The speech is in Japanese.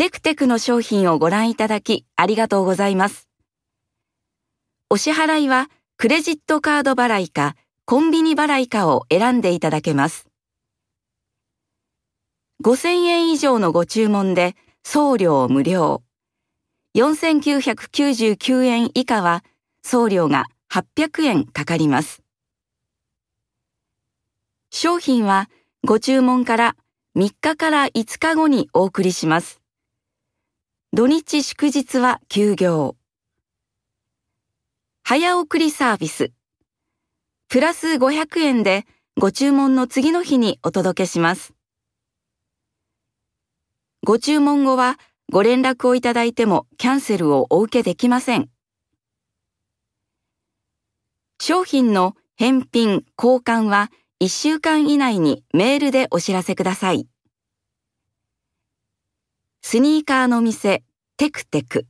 テクテクの商品をご覧いただきありがとうございます。お支払いはクレジットカード払いかコンビニ払いかを選んでいただけます。5000円以上のご注文で送料無料。4999円以下は送料が800円かかります。商品はご注文から3日から5日後にお送りします。土日祝日は休業。早送りサービス。プラス500円でご注文の次の日にお届けします。ご注文後はご連絡をいただいてもキャンセルをお受けできません。商品の返品、交換は1週間以内にメールでお知らせください。スニーカーの店、テクテク。